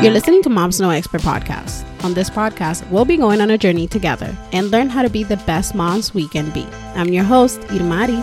You're listening to Mom's No Expert podcast. On this podcast, we'll be going on a journey together and learn how to be the best moms we can be. I'm your host, Irmari.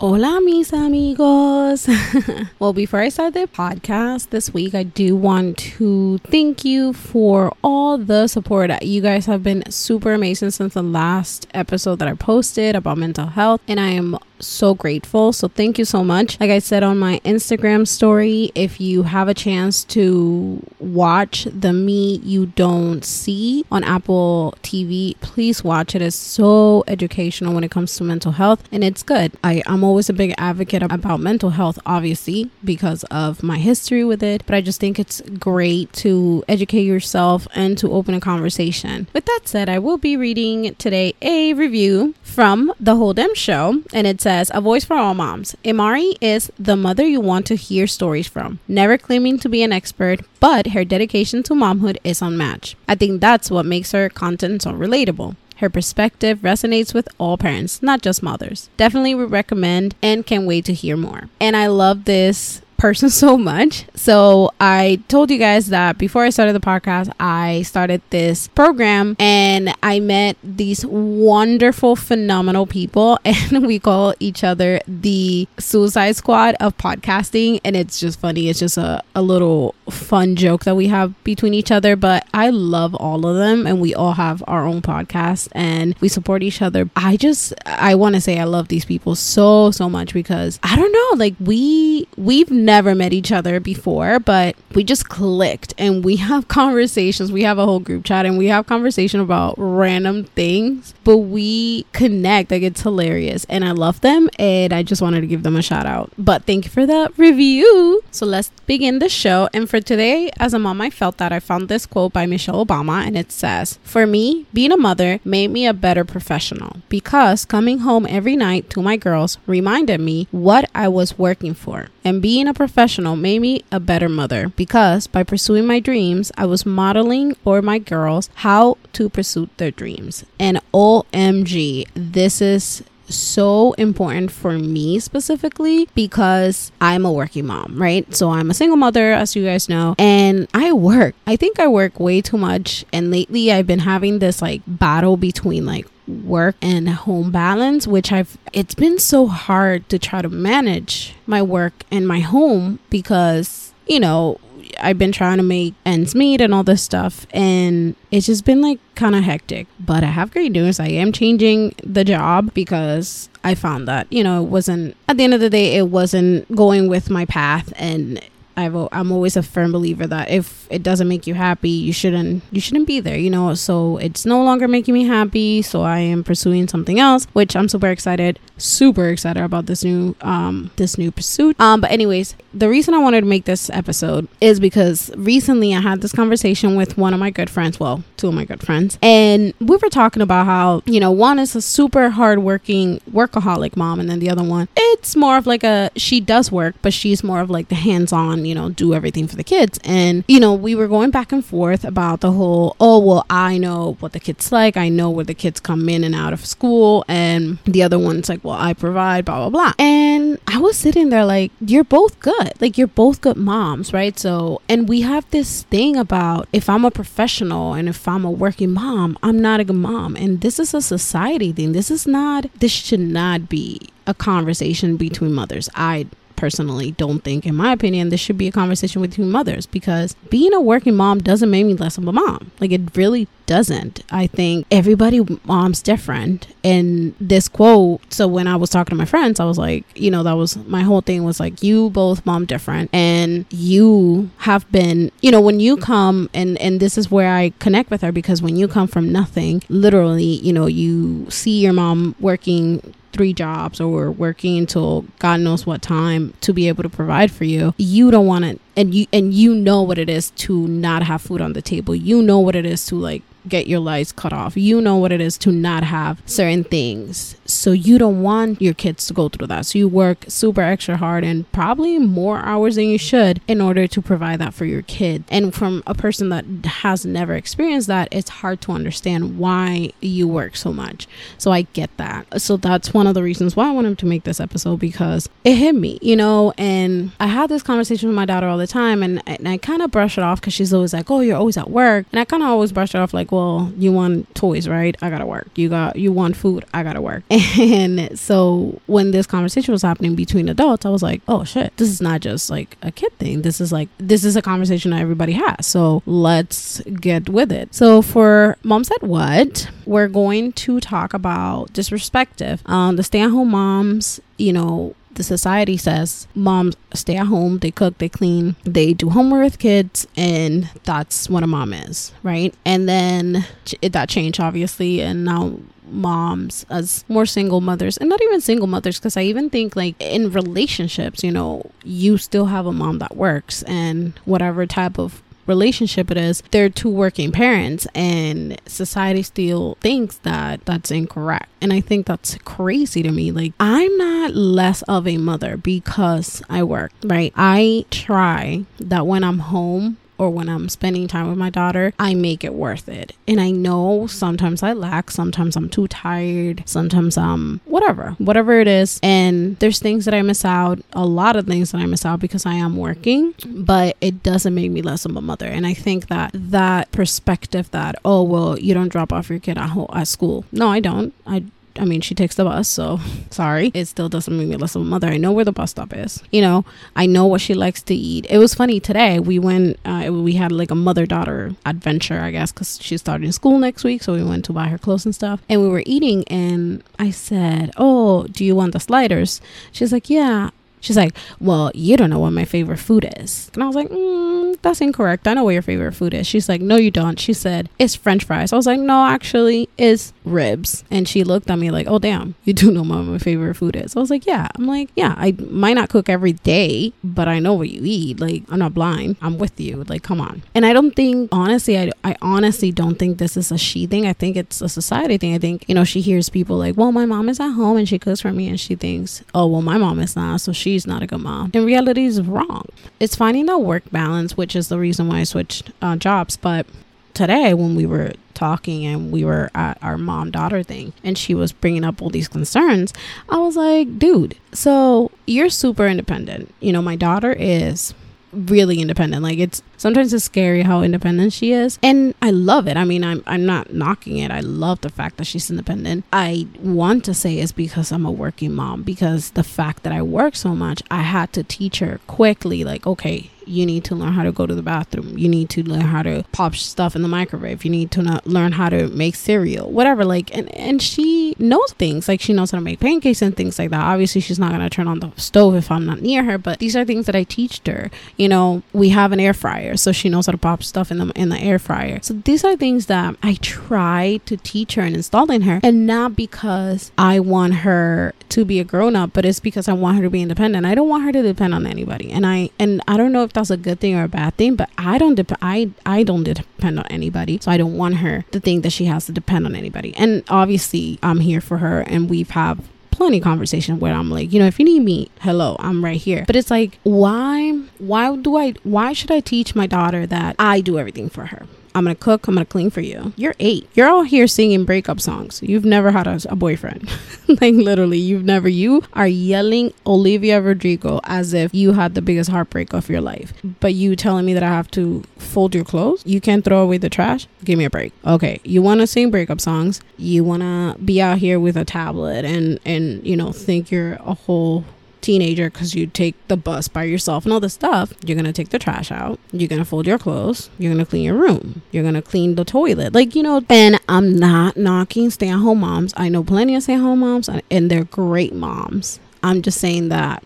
Hola, mis amigos. well, before I start the podcast this week, I do want to thank you for all the support. You guys have been super amazing since the last episode that I posted about mental health, and I am so grateful. So thank you so much. Like I said on my Instagram story, if you have a chance to watch the Me You Don't See on Apple TV, please watch it. It's so educational when it comes to mental health and it's good. I, I'm always a big advocate about mental health, obviously, because of my history with it. But I just think it's great to educate yourself and to open a conversation. With that said, I will be reading today a review from The Whole Dem Show and it says A voice for all moms. Imari is the mother you want to hear stories from, never claiming to be an expert, but her dedication to momhood is unmatched. I think that's what makes her content so relatable. Her perspective resonates with all parents, not just mothers. Definitely would recommend and can't wait to hear more. And I love this person so much. So I told you guys that before I started the podcast, I started this program and I met these wonderful, phenomenal people, and we call each other the Suicide Squad of podcasting. And it's just funny. It's just a, a little fun joke that we have between each other. But I love all of them, and we all have our own podcast and we support each other. I just, I want to say I love these people so, so much because I don't know, like we, we've never met each other before, but we just clicked and we have conversations. We have a whole group chat and we have conversation about random things, but we connect. Like it's hilarious and I love them and I just wanted to give them a shout out. But thank you for the review. So let's begin the show. And for today, as a mom, I felt that I found this quote by Michelle Obama and it says, For me, being a mother made me a better professional because coming home every night to my girls reminded me what I was working for. And being a professional made me a better mother because by pursuing my dreams, I was modeling for my girls how to pursue their dreams. And OMG, this is so important for me specifically because I'm a working mom, right? So I'm a single mother, as you guys know, and I work. I think I work way too much. And lately I've been having this like battle between like work and home balance which I've it's been so hard to try to manage my work and my home because you know I've been trying to make ends meet and all this stuff, and it's just been like kind of hectic. But I have great news. I am changing the job because I found that, you know, it wasn't, at the end of the day, it wasn't going with my path, and I've I'm always a firm believer that if it doesn't make you happy, you shouldn't you shouldn't be there, you know. So it's no longer making me happy, so I am pursuing something else, which I'm super excited, super excited about this new um this new pursuit. Um but anyways, the reason I wanted to make this episode is because recently I had this conversation with one of my good friends, well, two of my good friends, and we were talking about how, you know, one is a super hardworking workaholic mom and then the other one, it's more of like a she does work, but she's more of like the hands-on you know, do everything for the kids. And, you know, we were going back and forth about the whole, oh, well, I know what the kids like. I know where the kids come in and out of school. And the other one's like, well, I provide, blah, blah, blah. And I was sitting there like, you're both good. Like, you're both good moms, right? So, and we have this thing about if I'm a professional and if I'm a working mom, I'm not a good mom. And this is a society thing. This is not, this should not be a conversation between mothers. I personally don't think, in my opinion, this should be a conversation with two mothers because being a working mom doesn't make me less of a mom. Like it really doesn't. I think everybody mom's different. And this quote, so when I was talking to my friends, I was like, you know, that was my whole thing was like you both mom different and you have been, you know, when you come and and this is where I connect with her because when you come from nothing, literally, you know, you see your mom working three jobs or working until God knows what time to be able to provide for you, you don't want to and you and you know what it is to not have food on the table. You know what it is to like get your lights cut off. You know what it is to not have certain things. So you don't want your kids to go through that. So you work super extra hard and probably more hours than you should in order to provide that for your kid. And from a person that has never experienced that, it's hard to understand why you work so much. So I get that. So that's one of the reasons why I wanted to make this episode because it hit me, you know, and I had this conversation with my daughter all the time and, and I kind of brush it off because she's always like, oh, you're always at work. And I kind of always brush it off like, well, you want toys, right? I gotta work. You got, you want food. I gotta work. And so when this conversation was happening between adults, I was like, oh shit, this is not just like a kid thing. This is like, this is a conversation that everybody has. So let's get with it. So for Mom Said What, we're going to talk about disrespective. Um, the stay at home moms, you know, the society says moms stay at home, they cook, they clean, they do homework with kids, and that's what a mom is, right? And then it, that changed obviously, and now moms as more single mothers and not even single mothers because i even think like in relationships you know you still have a mom that works and whatever type of relationship it is they're two working parents and society still thinks that that's incorrect. And i think that's crazy to me. Like i'm not less of a mother because i work right? I try that when i'm home or when I'm spending time with my daughter, I make it worth it. And I know sometimes I lack, sometimes I'm too tired, sometimes I'm whatever, whatever it is. And there's things that I miss out, a lot of things that I miss out because I am working, but it doesn't make me less of a mother. And I think that that perspective that, oh, well, you don't drop off your kid at, home, at school. No, I don't. I I mean, she takes the bus, so sorry. It still doesn't make me less of a mother. I know where the bus stop is. You know, I know what she likes to eat. It was funny today. We went, uh, we had like a mother daughter adventure, I guess, because she's starting school next week. So we went to buy her clothes and stuff. And we were eating, and I said, Oh, do you want the sliders? She's like, Yeah. She's like, Well, you don't know what my favorite food is. And I was like, mm, That's incorrect. I know what your favorite food is. She's like, No, you don't. She said, It's French fries. I was like, No, actually, it's ribs. And she looked at me like, Oh, damn, you do know what my favorite food is. I was like, Yeah. I'm like, Yeah, I might not cook every day, but I know what you eat. Like, I'm not blind. I'm with you. Like, come on. And I don't think, honestly, I, I honestly don't think this is a she thing. I think it's a society thing. I think, you know, she hears people like, Well, my mom is at home and she cooks for me. And she thinks, Oh, well, my mom is not. So she she's not a good mom. In reality, is wrong. It's finding that work balance, which is the reason why I switched uh, jobs. But today, when we were talking and we were at our mom daughter thing and she was bringing up all these concerns, I was like, dude, so you're super independent. You know, my daughter is really independent. Like it's sometimes it's scary how independent she is. And I love it. I mean, I'm I'm not knocking it. I love the fact that she's independent. I want to say it's because I'm a working mom because the fact that I work so much, I had to teach her quickly like, okay, you need to learn how to go to the bathroom. You need to learn how to pop stuff in the microwave. You need to learn how to make cereal, whatever. Like, and, and she knows things like she knows how to make pancakes and things like that. Obviously, she's not going to turn on the stove if I'm not near her, but these are things that I teach her. You know, we have an air fryer, so she knows how to pop stuff in the, in the air fryer. So these are things that I try to teach her and install in her, and not because I want her to be a grown up, but it's because I want her to be independent. I don't want her to depend on anybody. And I, and I don't know if that's a good thing or a bad thing, but I don't dep- I I don't depend on anybody. So I don't want her to think that she has to depend on anybody. And obviously, I'm here for her and we've had plenty conversation where I'm like, you know, if you need me, hello, I'm right here. But it's like, why why do I why should I teach my daughter that I do everything for her? I'm gonna cook, I'm gonna clean for you. You're eight. You're all here singing breakup songs. You've never had a, a boyfriend. like literally, you've never you are yelling Olivia Rodrigo as if you had the biggest heartbreak of your life. But you telling me that I have to fold your clothes? You can't throw away the trash? Give me a break. Okay. You wanna sing breakup songs, you wanna be out here with a tablet and and you know think you're a whole teenager because you take the bus by yourself and all this stuff, you're gonna take the trash out, you're gonna fold your clothes, you're gonna clean your room, you're gonna clean the toilet. Like, you know, and I'm not knocking stay at home moms. I know plenty of stay at home moms and they're great moms. I'm just saying that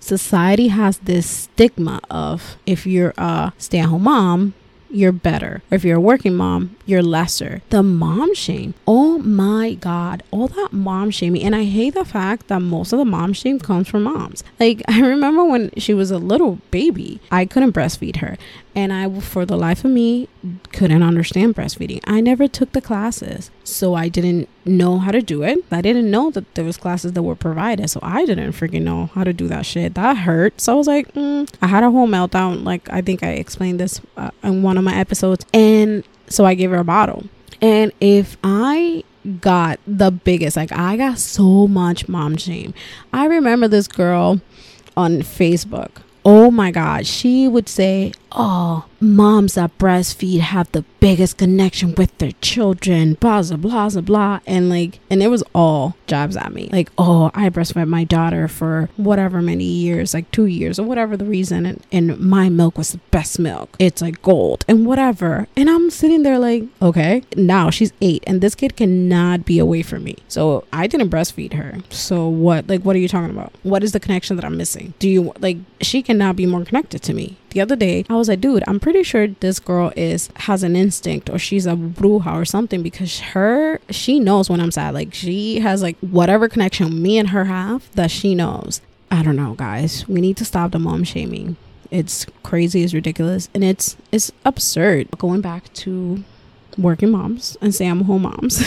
society has this stigma of if you're a stay at home mom, you're better. Or if you're a working mom, you're lesser. The mom shame. Oh my God. All that mom shaming. And I hate the fact that most of the mom shame comes from moms. Like, I remember when she was a little baby, I couldn't breastfeed her. And I, for the life of me, couldn't understand breastfeeding. I never took the classes, so I didn't know how to do it. I didn't know that there was classes that were provided, so I didn't freaking know how to do that shit. That hurt. So I was like, mm. I had a whole meltdown. Like I think I explained this uh, in one of my episodes, and so I gave her a bottle. And if I got the biggest, like I got so much mom shame. I remember this girl on Facebook. Oh my God, she would say, Oh, moms that breastfeed have the biggest connection with their children, blah, blah, blah, blah. And like, and it was all jabs at me. Like, oh, I breastfed my daughter for whatever many years, like two years or whatever the reason. And, and my milk was the best milk. It's like gold and whatever. And I'm sitting there like, okay, now she's eight and this kid cannot be away from me. So I didn't breastfeed her. So what, like, what are you talking about? What is the connection that I'm missing? Do you, like, she cannot be more connected to me the other day i was like dude i'm pretty sure this girl is has an instinct or she's a bruja or something because her she knows when i'm sad. Like she has like whatever connection me and her have that she knows. I don't know guys. We need to stop the mom shaming. It's crazy it's ridiculous and it's it's absurd. Going back to working moms and stay at home moms.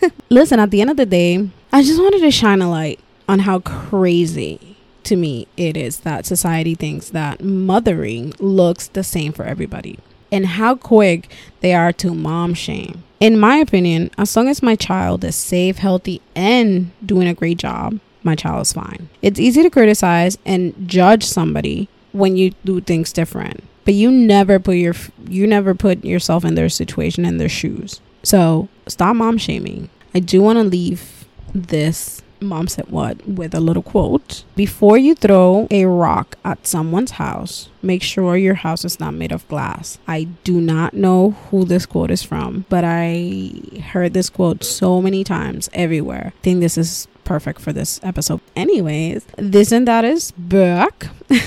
Listen at the end of the day i just wanted to shine a light on how crazy to me it is that society thinks that mothering looks the same for everybody and how quick they are to mom shame. In my opinion, as long as my child is safe, healthy, and doing a great job, my child is fine. It's easy to criticize and judge somebody when you do things different, but you never put your you never put yourself in their situation in their shoes. So, stop mom shaming. I do want to leave this mom said what? With a little quote. Before you throw a rock at someone's house make sure your house is not made of glass. I do not know who this quote is from but i heard this quote so many times everywhere. I think this is perfect for this episode. Anyways this and that is back.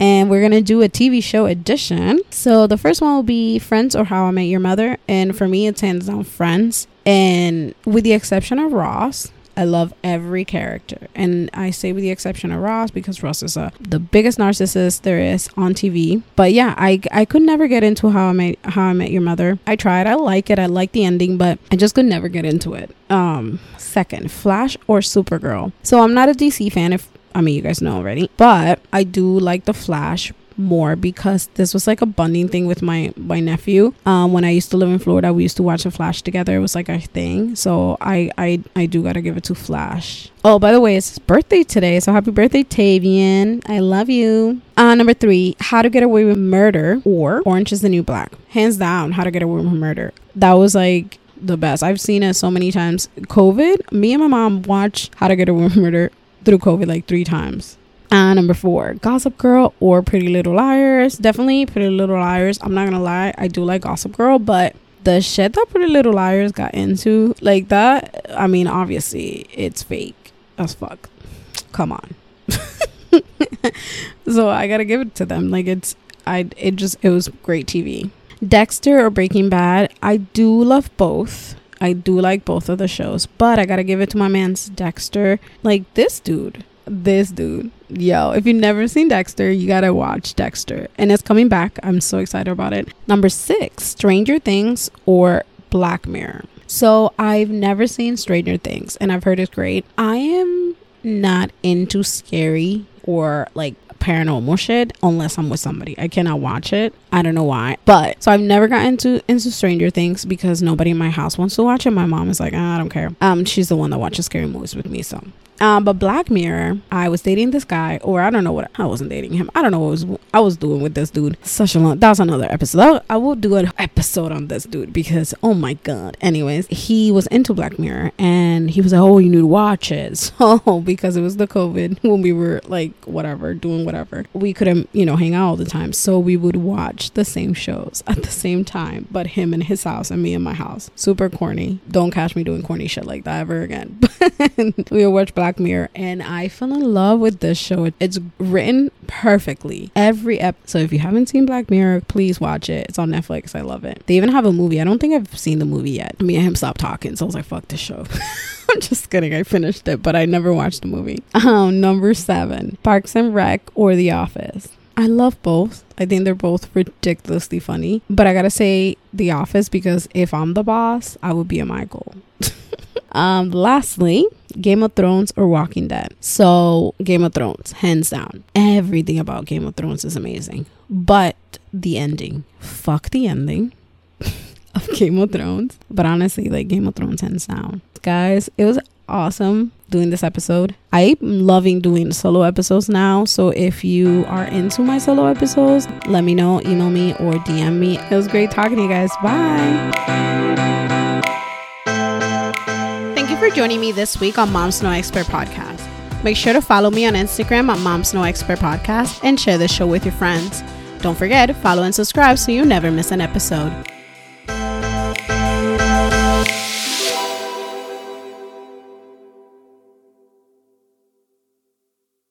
And we're gonna do a tv show edition. So the first one will be friends or how i met your mother. And for me it's hands down friends. And with the exception of ross I love every character. And I say with the exception of Ross because Ross is a, the biggest narcissist there is on TV. But yeah, I, I could never get into how I met how I met your mother. I tried. I like it. I like the ending, but I just could never get into it. Um second, Flash or Supergirl. So I'm not a DC fan if I mean you guys know already, but I do like the Flash more because this was like a bonding thing with my my nephew. Um, when I used to live in Florida, we used to watch the Flash together. It was like a thing. So I I I do gotta give it to Flash. Oh, by the way, it's his birthday today, so happy birthday, Tavian! I love you. Uh, number three, How to Get Away with Murder or Orange is the New Black. Hands down, How to Get Away with Murder. That was like the best. I've seen it so many times. COVID, me and my mom watched How to Get Away with Murder through COVID like three times. Uh, number four, Gossip Girl or Pretty Little Liars. Definitely Pretty Little Liars. I'm not gonna lie, I do like Gossip Girl, but the shit that Pretty Little Liars got into, like that, I mean, obviously it's fake as fuck. Come on. so I gotta give it to them. Like it's, I, it just, it was great TV. Dexter or Breaking Bad. I do love both. I do like both of the shows, but I gotta give it to my man's Dexter. Like this dude this dude. Yo, if you've never seen Dexter, you gotta watch Dexter. And it's coming back. I'm so excited about it. Number six, Stranger Things or Black Mirror. So I've never seen Stranger Things and I've heard it's great. I am not into scary or like paranormal shit unless I'm with somebody. I cannot watch it. I don't know why. But so I've never gotten into into Stranger Things because nobody in my house wants to watch it. My mom is like, oh, I don't care. Um, she's the one that watches scary movies with me. So um, but Black Mirror, I was dating this guy, or I don't know what I wasn't dating him. I don't know what was I was doing with this dude. Such a long. That's another episode. I, will do an episode on this dude because oh my god. Anyways, he was into Black Mirror, and he was like, "Oh, you need to watch it." Because it was the COVID when we were like whatever doing whatever, we couldn't you know hang out all the time. So we would watch the same shows at the same time, but him in his house and me in my house. Super corny. Don't catch me doing corny shit like that ever again. we would watch Black Black Mirror, and I fell in love with this show. It's written perfectly. Every episode. So if you haven't seen Black Mirror, please watch it. It's on Netflix. I love it. They even have a movie. I don't think I've seen the movie yet. Me and him stopped talking, so I was like, "Fuck this show." I'm just kidding. I finished it, but I never watched the movie. Um, number seven, Parks and Rec or The Office. I love both. I think they're both ridiculously funny. But I gotta say The Office because if I'm the boss, I would be a Michael. um, lastly, Game of Thrones or Walking Dead. So, Game of Thrones, hands down. Everything about Game of Thrones is amazing. But the ending, fuck the ending of Game of Thrones. But honestly, like Game of Thrones hands down. Guys, it was awesome doing this episode. I'm loving doing solo episodes now. So if you are into my solo episodes, let me know, email me, or DM me. It was great talking to you guys. Bye. For joining me this week on Mom's No Expert Podcast. Make sure to follow me on Instagram at Mom's No Expert Podcast and share this show with your friends. Don't forget, follow and subscribe so you never miss an episode.